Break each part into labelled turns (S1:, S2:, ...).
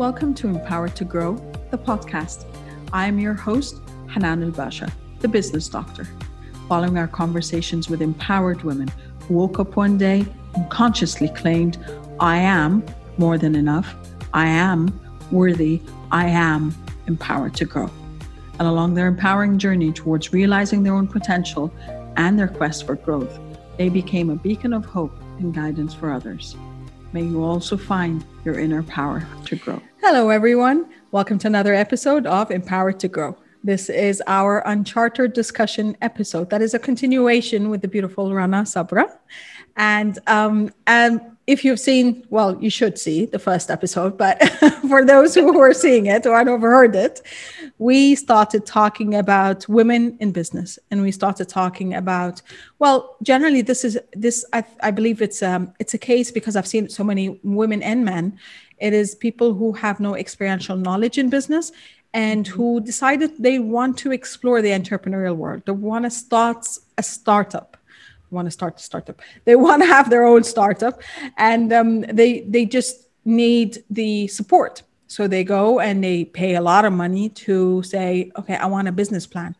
S1: Welcome to Empowered to Grow, the podcast. I am your host, Hanan El Basha, the business doctor. Following our conversations with empowered women who woke up one day and consciously claimed, I am more than enough, I am worthy, I am empowered to grow. And along their empowering journey towards realizing their own potential and their quest for growth, they became a beacon of hope and guidance for others. May you also find your inner power to grow. Hello, everyone. Welcome to another episode of Empowered to Grow. This is our Uncharted discussion episode. That is a continuation with the beautiful Rana Sabra. And um, and if you've seen, well, you should see the first episode, but for those who are seeing it or had overheard it, we started talking about women in business, and we started talking about, well, generally, this is this. I, I believe it's um it's a case because I've seen so many women and men. It is people who have no experiential knowledge in business and who decided they want to explore the entrepreneurial world. They want to start a startup want to start a startup. They want to have their own startup, and um, they they just need the support. So they go and they pay a lot of money to say, okay, I want a business plan,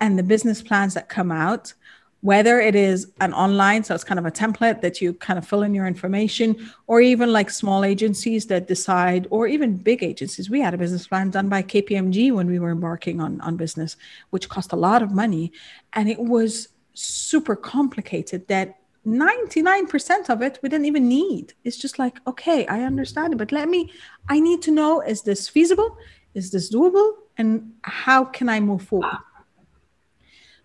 S1: and the business plans that come out. Whether it is an online, so it's kind of a template that you kind of fill in your information, or even like small agencies that decide, or even big agencies. We had a business plan done by KPMG when we were embarking on, on business, which cost a lot of money. And it was super complicated that 99% of it we didn't even need. It's just like, okay, I understand it, but let me, I need to know is this feasible? Is this doable? And how can I move forward? Ah.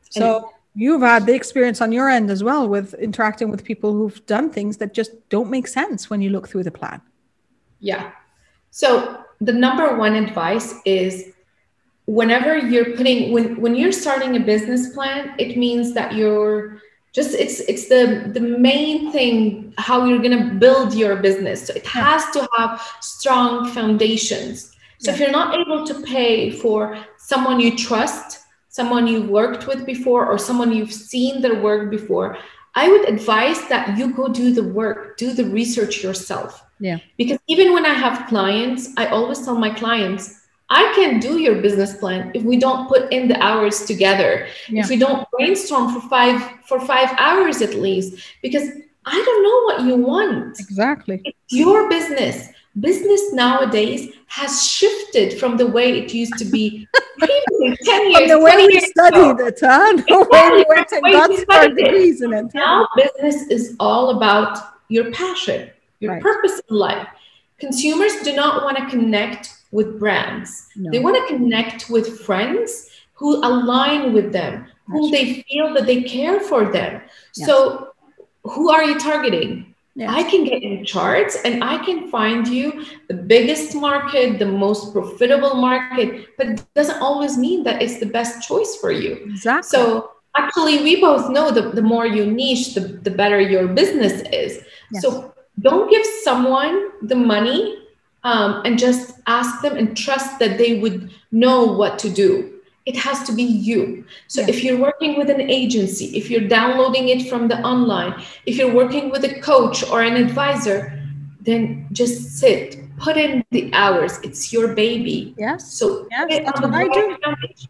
S1: So you've had the experience on your end as well with interacting with people who've done things that just don't make sense when you look through the plan.
S2: Yeah. So the number one advice is whenever you're putting when when you're starting a business plan it means that you're just it's it's the the main thing how you're going to build your business so it has to have strong foundations so yeah. if you're not able to pay for someone you trust someone you've worked with before or someone you've seen their work before i would advise that you go do the work do the research yourself
S1: yeah
S2: because even when i have clients i always tell my clients I can do your business plan if we don't put in the hours together. Yeah. If we don't brainstorm for five for five hours at least, because I don't know what you want.
S1: Exactly.
S2: It's your business. Business nowadays has shifted from the way it used to be previously 10 years.
S1: The way we studied it, huh? The way we went and got our degrees in it.
S2: Now business is all about your passion, your right. purpose in life. Consumers do not want to connect with brands. No. They want to connect with friends who align with them, who they feel that they care for them. Yes. So, who are you targeting? Yes. I can get in charts and I can find you the biggest market, the most profitable market, but it doesn't always mean that it's the best choice for you.
S1: Exactly.
S2: So actually we both know that the more you niche, the, the better your business is. Yes. So don't give someone the money um, and just ask them and trust that they would know what to do. It has to be you. So yeah. if you're working with an agency, if you're downloading it from the online, if you're working with a coach or an advisor, then just sit, put in the hours. It's your baby.
S1: Yes.
S2: So
S1: yes, that's what I do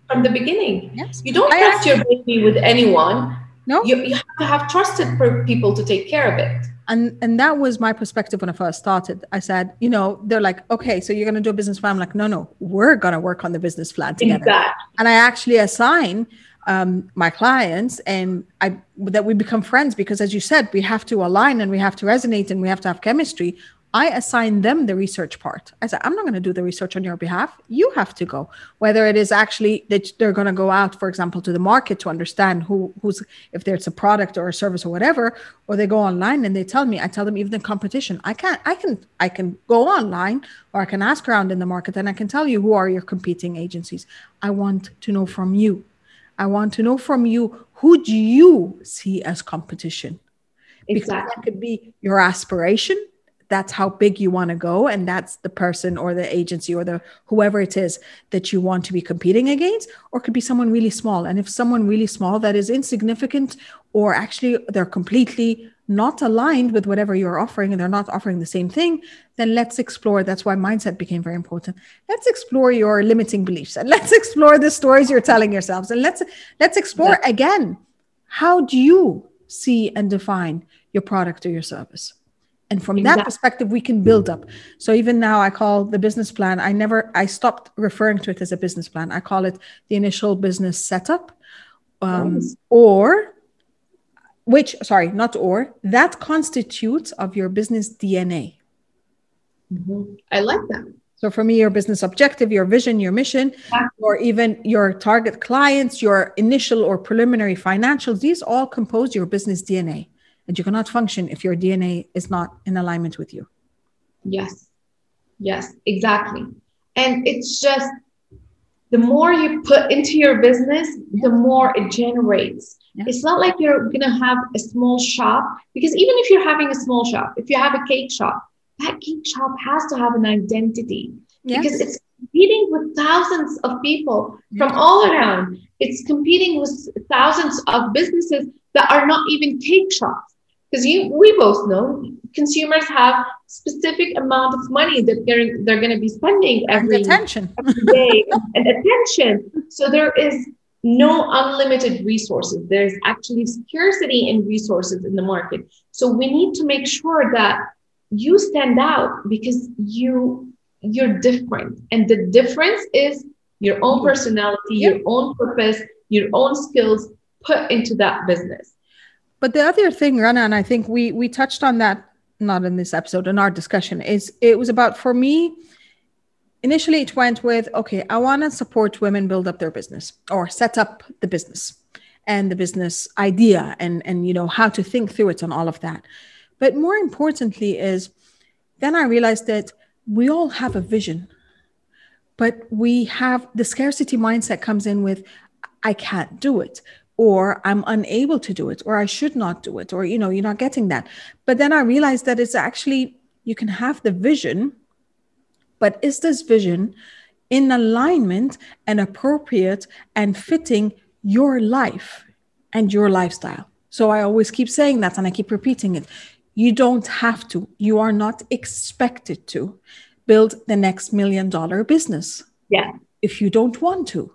S2: from the beginning.
S1: Yes.
S2: You don't I trust actually... your baby with anyone.
S1: No.
S2: You, you have to have trusted people to take care of it
S1: and and that was my perspective when i first started. I said you know they're like okay so you're going to do a business plan? I'm like no no we're going to work on the business plan together. Exactly. and i actually assign um, my clients and i that we become friends because as you said we have to align and we have to resonate and we have to have chemistry I assign them the research part. I said, I'm not going to do the research on your behalf. You have to go. Whether it is actually that they're going to go out, for example, to the market to understand who who's if there's a product or a service or whatever, or they go online and they tell me, I tell them even the competition. I can't, I can, I can go online or I can ask around in the market and I can tell you who are your competing agencies. I want to know from you. I want to know from you who do you see as competition? Because that could be your aspiration that's how big you want to go and that's the person or the agency or the whoever it is that you want to be competing against or could be someone really small and if someone really small that is insignificant or actually they're completely not aligned with whatever you're offering and they're not offering the same thing, then let's explore. That's why mindset became very important. Let's explore your limiting beliefs and let's explore the stories you're telling yourselves. And let's let's explore again how do you see and define your product or your service? And from exactly. that perspective, we can build up. So even now, I call the business plan, I never, I stopped referring to it as a business plan. I call it the initial business setup um, nice. or which sorry not or that constitutes of your business dna
S2: mm-hmm. i like that
S1: so for me your business objective your vision your mission or even your target clients your initial or preliminary financials these all compose your business dna and you cannot function if your dna is not in alignment with you
S2: yes yes exactly and it's just the more you put into your business the more it generates yeah. It's not like you're going to have a small shop because even if you're having a small shop, if you have a cake shop, that cake shop has to have an identity yes. because it's competing with thousands of people from all around. It's competing with thousands of businesses that are not even cake shops. Because you, we both know consumers have specific amount of money that they're they're going to be spending every,
S1: attention.
S2: every day and attention. So there is no unlimited resources. There's actually scarcity in resources in the market. So we need to make sure that you stand out because you you're different. And the difference is your own personality, your own purpose, your own skills put into that business.
S1: But the other thing, Rana, and I think we we touched on that not in this episode in our discussion, is it was about for me initially it went with okay i want to support women build up their business or set up the business and the business idea and and you know how to think through it and all of that. But more importantly is then i realized that we all have a vision but we have the scarcity mindset comes in with i can't do it or i'm unable to do it or i should not do it or you know you're not getting that but then i realized that it's actually you can have the vision but is this vision in alignment and appropriate and fitting your life and your lifestyle? So I always keep saying that and I keep repeating it. You don't have to, you are not expected to build the next million dollar business.
S2: Yeah.
S1: If you don't want to,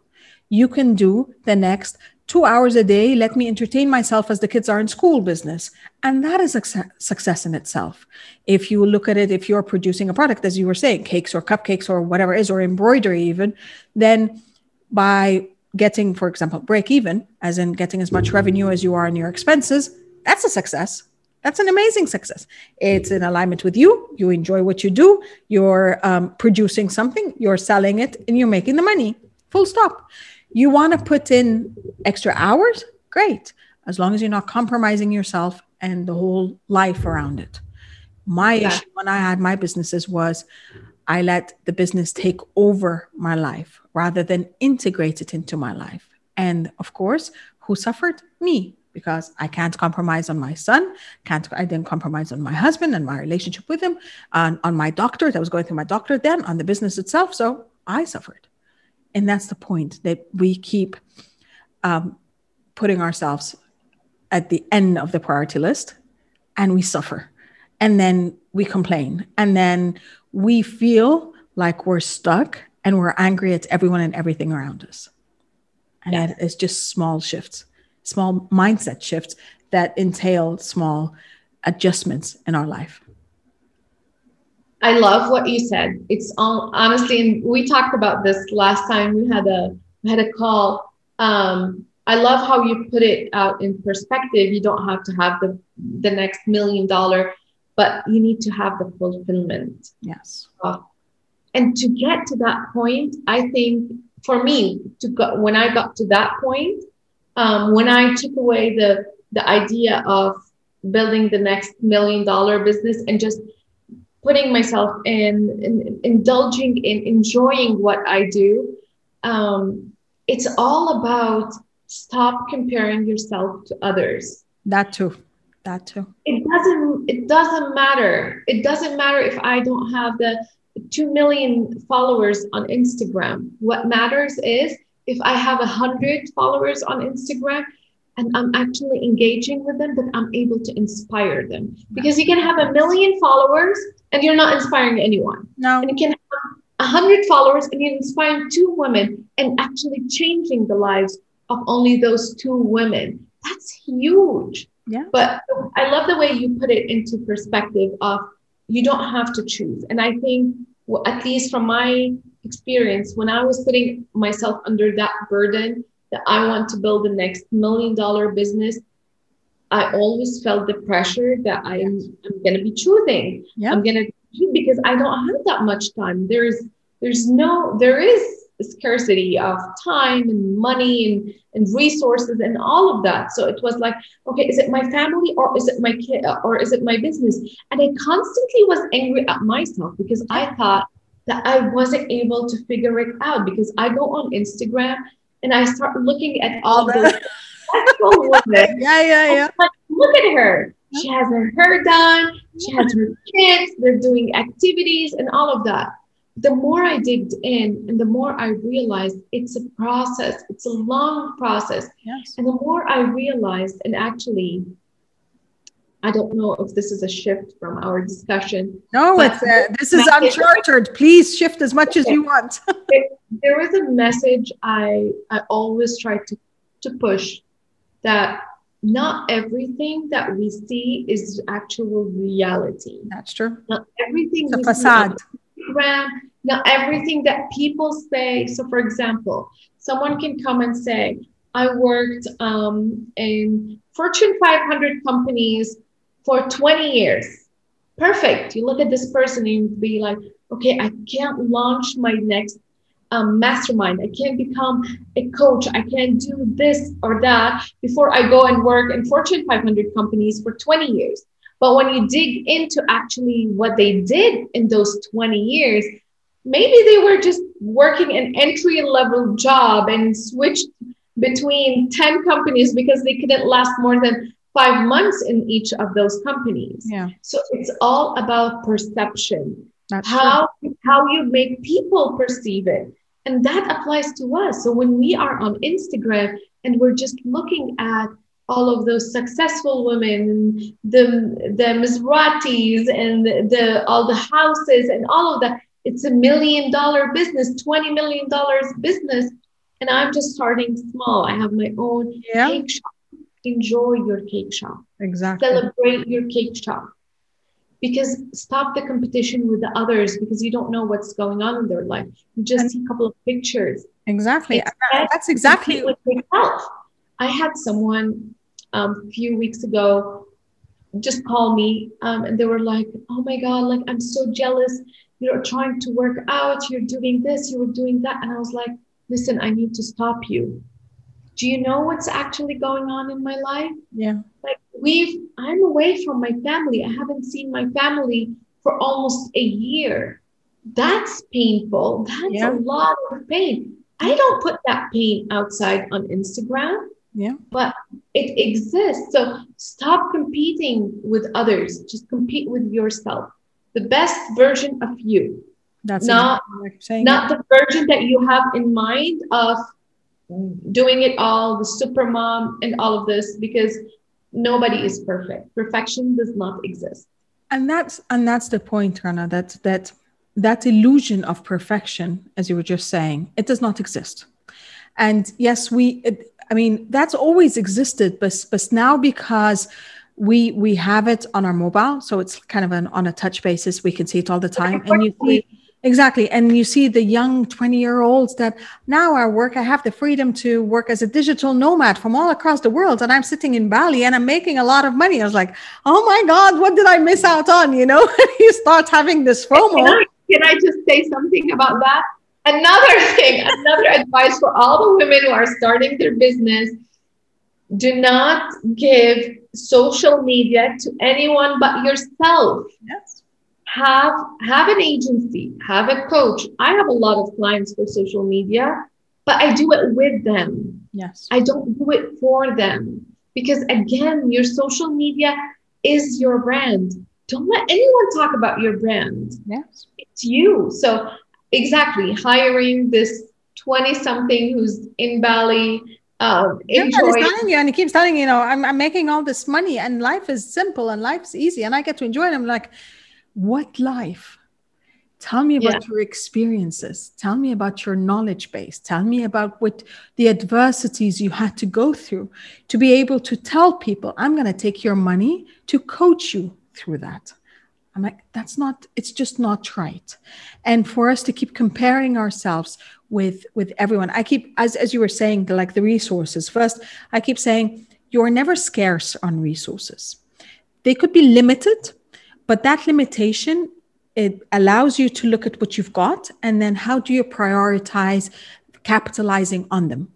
S1: you can do the next two hours a day, let me entertain myself as the kids are in school business. And that is a success in itself. If you look at it, if you're producing a product, as you were saying, cakes or cupcakes or whatever it is, or embroidery even, then by getting, for example, break even, as in getting as much revenue as you are in your expenses, that's a success. That's an amazing success. It's in alignment with you. You enjoy what you do. You're um, producing something, you're selling it, and you're making the money. Full stop. You want to put in extra hours? Great. As long as you're not compromising yourself and the whole life around it. My yeah. issue when I had my businesses was I let the business take over my life rather than integrate it into my life. And of course, who suffered? Me, because I can't compromise on my son, can't I didn't compromise on my husband and my relationship with him, on, on my doctor that was going through my doctor then, on the business itself. So I suffered. And that's the point that we keep um, putting ourselves at the end of the priority list and we suffer. And then we complain. And then we feel like we're stuck and we're angry at everyone and everything around us. And yes. it's just small shifts, small mindset shifts that entail small adjustments in our life.
S2: I love what you said. It's all honestly, and we talked about this last time we had a we had a call. Um, I love how you put it out in perspective. You don't have to have the the next million dollar, but you need to have the fulfillment.
S1: Yes.
S2: And to get to that point, I think for me to go when I got to that point, um, when I took away the the idea of building the next million dollar business and just putting myself in, in indulging in enjoying what I do. Um, it's all about stop comparing yourself to others.
S1: That too. That too.
S2: It doesn't. It doesn't matter. It doesn't matter if I don't have the two million followers on Instagram. What matters is if I have a hundred followers on Instagram, and I'm actually engaging with them, that I'm able to inspire them. Because you can have a million followers and you're not inspiring anyone.
S1: No.
S2: And you can have a hundred followers and you're inspiring two women and actually changing the lives of only those two women. That's huge.
S1: Yeah.
S2: But I love the way you put it into perspective of you don't have to choose. And I think, well, at least from my experience, when I was putting myself under that burden that I want to build the next million dollar business, I always felt the pressure that I'm, I'm going to be choosing.
S1: Yeah.
S2: I'm going to because I don't have that much time. There's there's no there is scarcity of time and money and, and resources and all of that. So it was like, okay, is it my family or is it my kid or is it my business? And I constantly was angry at myself because I thought that I wasn't able to figure it out because I go on Instagram and I start looking at all successful women.
S1: Yeah, yeah, yeah.
S2: Like, look at her. She has her hair done. She has her kids. They're doing activities and all of that the more I digged in and the more I realized it's a process, it's a long process.
S1: Yes.
S2: And the more I realized, and actually, I don't know if this is a shift from our discussion.
S1: No, it's uh, this is uncharted. Please shift as much as you want.
S2: there was a message I I always try to to push that not everything that we see is actual reality.
S1: That's true.
S2: Not everything
S1: a facade.
S2: Instagram, now everything that people say. So, for example, someone can come and say, I worked um, in Fortune 500 companies for 20 years. Perfect. You look at this person and be like, okay, I can't launch my next um, mastermind. I can't become a coach. I can't do this or that before I go and work in Fortune 500 companies for 20 years. But when you dig into actually what they did in those 20 years, maybe they were just working an entry level job and switched between 10 companies because they couldn't last more than five months in each of those companies.
S1: Yeah.
S2: So it's all about perception.
S1: That's
S2: how true. how you make people perceive it. And that applies to us. So when we are on Instagram and we're just looking at all of those successful women, the the Maseratis and the, the all the houses and all of that, it's a million dollar business, $20 million business. And I'm just starting small. I have my own
S1: yeah.
S2: cake shop. Enjoy your cake shop.
S1: Exactly.
S2: Celebrate your cake shop. Because stop the competition with the others because you don't know what's going on in their life. You just and see a couple of pictures.
S1: Exactly. That's exactly
S2: yourself. I had someone um, a few weeks ago just call me um, and they were like, oh my God, like I'm so jealous. You're trying to work out, you're doing this, you were doing that. And I was like, listen, I need to stop you. Do you know what's actually going on in my life?
S1: Yeah.
S2: Like we've, I'm away from my family. I haven't seen my family for almost a year. That's painful. That's yeah. a lot of pain. I don't put that pain outside on Instagram.
S1: Yeah.
S2: But it exists. So stop competing with others. Just compete with yourself. The best version of you.
S1: That's
S2: not,
S1: exactly
S2: not the version that you have in mind of doing it all, the super mom and all of this, because nobody is perfect. Perfection does not exist.
S1: And that's and that's the point, Rana, that that that illusion of perfection, as you were just saying, it does not exist. And yes, we it, I mean, that's always existed, but but now because we we have it on our mobile, so it's kind of an on a touch basis. We can see it all the time, and you see exactly, and you see the young twenty year olds that now I work. I have the freedom to work as a digital nomad from all across the world, and I'm sitting in Bali and I'm making a lot of money. I was like, oh my god, what did I miss out on? You know, you start having this FOMO.
S2: Can I, can I just say something about that? Another thing, another advice for all the women who are starting their business do not give social media to anyone but yourself.
S1: Yes.
S2: Have have an agency, have a coach. I have a lot of clients for social media, but I do it with them.
S1: Yes.
S2: I don't do it for them because again, your social media is your brand. Don't let anyone talk about your brand.
S1: Yes.
S2: It's you. So exactly hiring this 20 something who's in Bali um.
S1: He's telling you, and he keeps telling you, you know, I'm, I'm making all this money, and life is simple, and life's easy, and I get to enjoy it. I'm like, what life? Tell me about yeah. your experiences. Tell me about your knowledge base. Tell me about what the adversities you had to go through to be able to tell people, I'm going to take your money to coach you through that. I'm like, that's not, it's just not right. And for us to keep comparing ourselves with with everyone, I keep, as, as you were saying, the, like the resources. First, I keep saying, you're never scarce on resources. They could be limited, but that limitation it allows you to look at what you've got and then how do you prioritize capitalizing on them.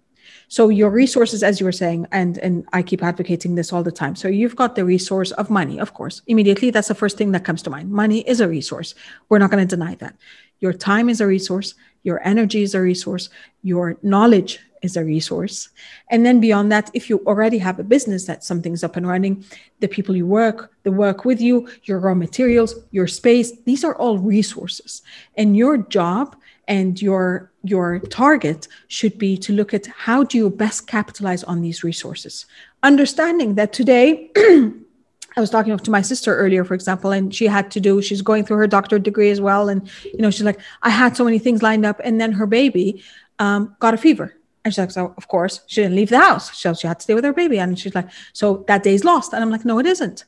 S1: So your resources as you were saying and and i keep advocating this all the time. So you've got the resource of money of course. Immediately that's the first thing that comes to mind. Money is a resource. We're not going to deny that your time is a resource your energy is a resource your knowledge is a resource. And then beyond that, if you already have a business that something's up and running, the people you work, the work with you, your raw materials, your space, these are all resources. And your job and your your target should be to look at how do you best capitalize on these resources. Understanding that today I was talking to my sister earlier, for example, and she had to do, she's going through her doctorate degree as well. And, you know, she's like, I had so many things lined up. And then her baby um, got a fever and she's like, so of course she didn't leave the house. So she had to stay with her baby. And she's like, so that day's lost. And I'm like, no, it isn't.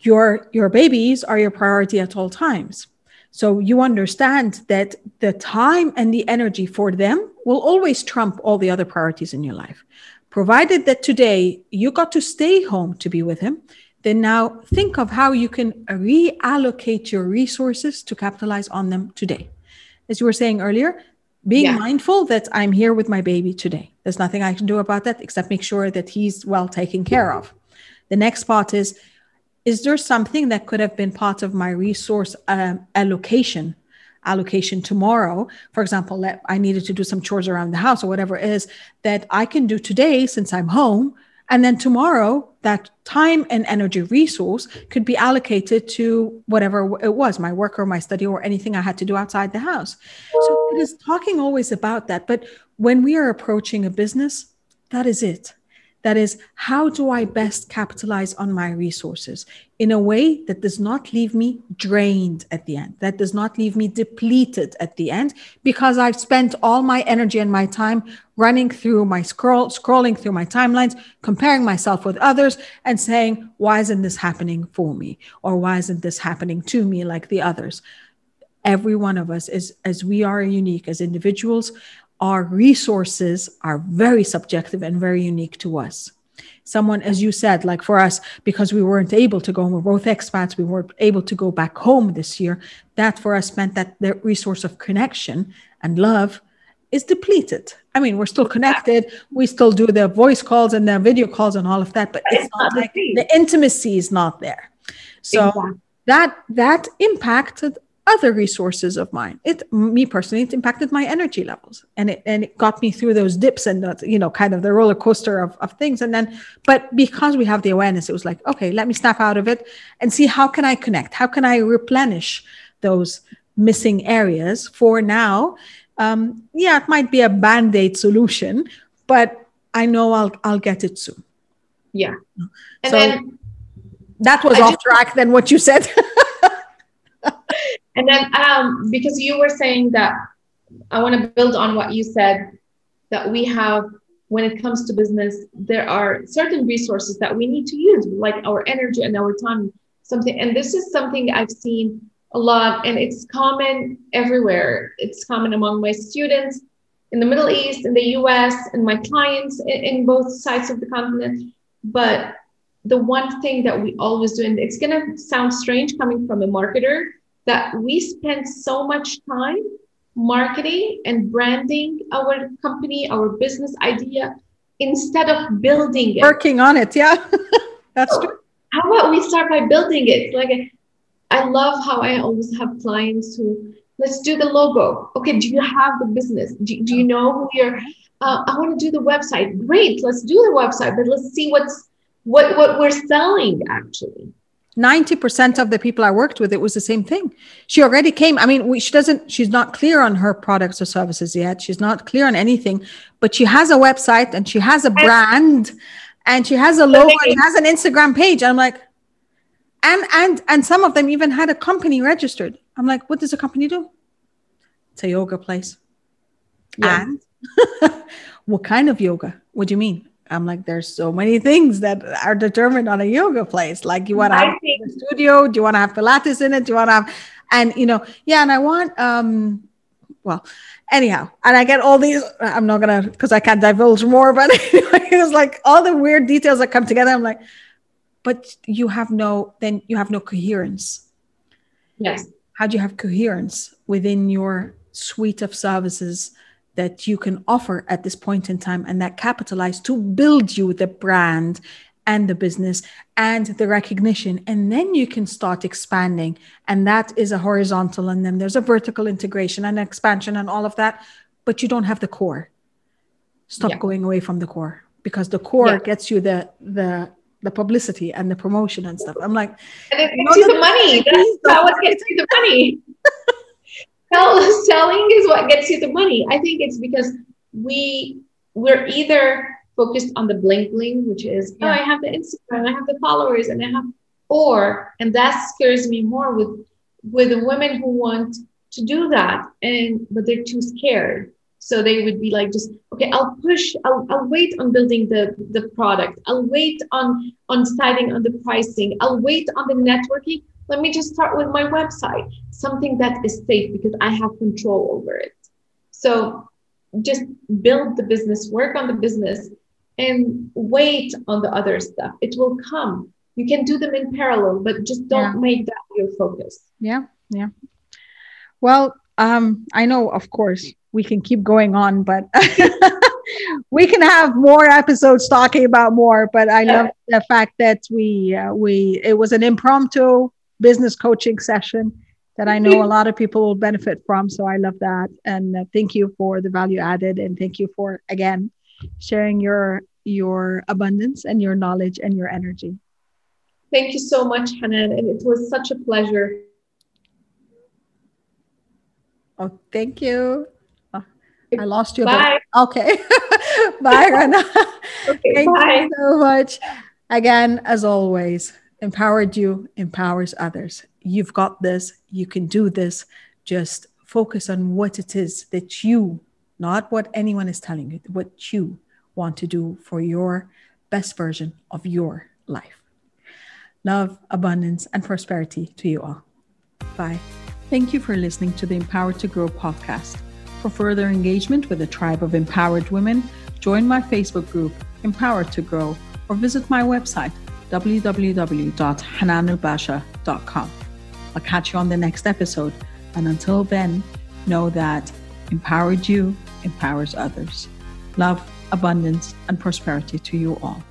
S1: Your your babies are your priority at all times. So you understand that the time and the energy for them will always trump all the other priorities in your life. Provided that today you got to stay home to be with him, then now think of how you can reallocate your resources to capitalize on them today. As you were saying earlier, being yeah. mindful that I'm here with my baby today. There's nothing I can do about that except make sure that he's well taken care of. The next part is Is there something that could have been part of my resource um, allocation? Allocation tomorrow, for example, let, I needed to do some chores around the house or whatever it is that I can do today since I'm home and then tomorrow, that time and energy resource could be allocated to whatever it was my work or my study or anything I had to do outside the house. So it is talking always about that. But when we are approaching a business, that is it. That is, how do I best capitalize on my resources in a way that does not leave me drained at the end, that does not leave me depleted at the end, because I've spent all my energy and my time running through my scroll, scrolling through my timelines, comparing myself with others, and saying, why isn't this happening for me? Or why isn't this happening to me like the others? Every one of us is, as we are unique as individuals, our resources are very subjective and very unique to us. Someone, as you said, like for us, because we weren't able to go, and we're both expats, we weren't able to go back home this year. That for us meant that the resource of connection and love is depleted. I mean, we're still connected. We still do the voice calls and the video calls and all of that, but it's not like the intimacy is not there. So exactly. that that impacted other resources of mine. It, me personally, it impacted my energy levels, and it and it got me through those dips and that you know, kind of the roller coaster of of things. And then, but because we have the awareness, it was like, okay, let me snap out of it and see how can I connect, how can I replenish those missing areas for now. Um, yeah, it might be a band aid solution, but I know I'll I'll get it soon.
S2: Yeah,
S1: and so then that was I off just- track than what you said.
S2: And then um, because you were saying that I want to build on what you said that we have when it comes to business, there are certain resources that we need to use, like our energy and our time. Something, and this is something I've seen a lot, and it's common everywhere. It's common among my students in the Middle East, in the US, and my clients in, in both sides of the continent. But the one thing that we always do, and it's gonna sound strange coming from a marketer, that we spend so much time marketing and branding our company, our business idea, instead of building it.
S1: Working on it, yeah. That's so, true.
S2: How about we start by building it? Like, I love how I always have clients who let's do the logo. Okay, do you have the business? Do, do you know who you're? Uh, I want to do the website. Great, let's do the website, but let's see what's what what we're selling actually.
S1: 90% of the people I worked with, it was the same thing. She already came. I mean, we, she doesn't, she's not clear on her products or services yet. She's not clear on anything, but she has a website and she has a brand and she has a logo and has an Instagram page. I'm like, and, and, and some of them even had a company registered. I'm like, what does a company do? It's a yoga place. Yeah. And what kind of yoga? What do you mean? I'm like, there's so many things that are determined on a yoga place. Like, you want to have think- a studio? Do you want to have Pilates in it? Do you want to have, and you know, yeah. And I want, um, well, anyhow, and I get all these. I'm not gonna because I can't divulge more, but it was like all the weird details that come together. I'm like, but you have no, then you have no coherence.
S2: Yes.
S1: How do you have coherence within your suite of services? That you can offer at this point in time and that capitalize to build you the brand and the business and the recognition. And then you can start expanding. And that is a horizontal and then there's a vertical integration and expansion and all of that. But you don't have the core. Stop yeah. going away from the core because the core yeah. gets you the the the publicity and the promotion and stuff. I'm like
S2: and it gets you the money. that's what gets you the money selling is what gets you the money. I think it's because we we're either focused on the bling bling, which is yeah. oh, I have the Instagram, I have the followers, and I have, or and that scares me more with with the women who want to do that and but they're too scared. So they would be like, just okay, I'll push, I'll, I'll wait on building the the product, I'll wait on on deciding on the pricing, I'll wait on the networking let me just start with my website, something that is safe because I have control over it. So just build the business, work on the business, and wait on the other stuff. It will come. You can do them in parallel, but just don't yeah. make that your focus.
S1: Yeah, yeah. Well, um, I know, of course, we can keep going on, but we can have more episodes talking about more. But I love the fact that we uh, we it was an impromptu business coaching session that I know a lot of people will benefit from. So I love that. And uh, thank you for the value added. And thank you for, again, sharing your your abundance and your knowledge and your energy.
S2: Thank you so much, Hanan. And it was such a pleasure.
S1: Oh, thank you. Oh, I lost you.
S2: Bye.
S1: Okay. bye, Rana.
S2: Okay,
S1: thank
S2: bye.
S1: you so much. Again, as always, empowered you empowers others. You've got this, you can do this. Just focus on what it is that you, not what anyone is telling you, what you want to do for your best version of your life. Love, abundance, and prosperity to you all. Bye. Thank you for listening to the Empowered to Grow podcast. For further engagement with a tribe of empowered women, join my Facebook group, Empowered to Grow, or visit my website, www.hananelbasha.com. I'll catch you on the next episode. And until then, know that empowered you empowers others. Love, abundance, and prosperity to you all.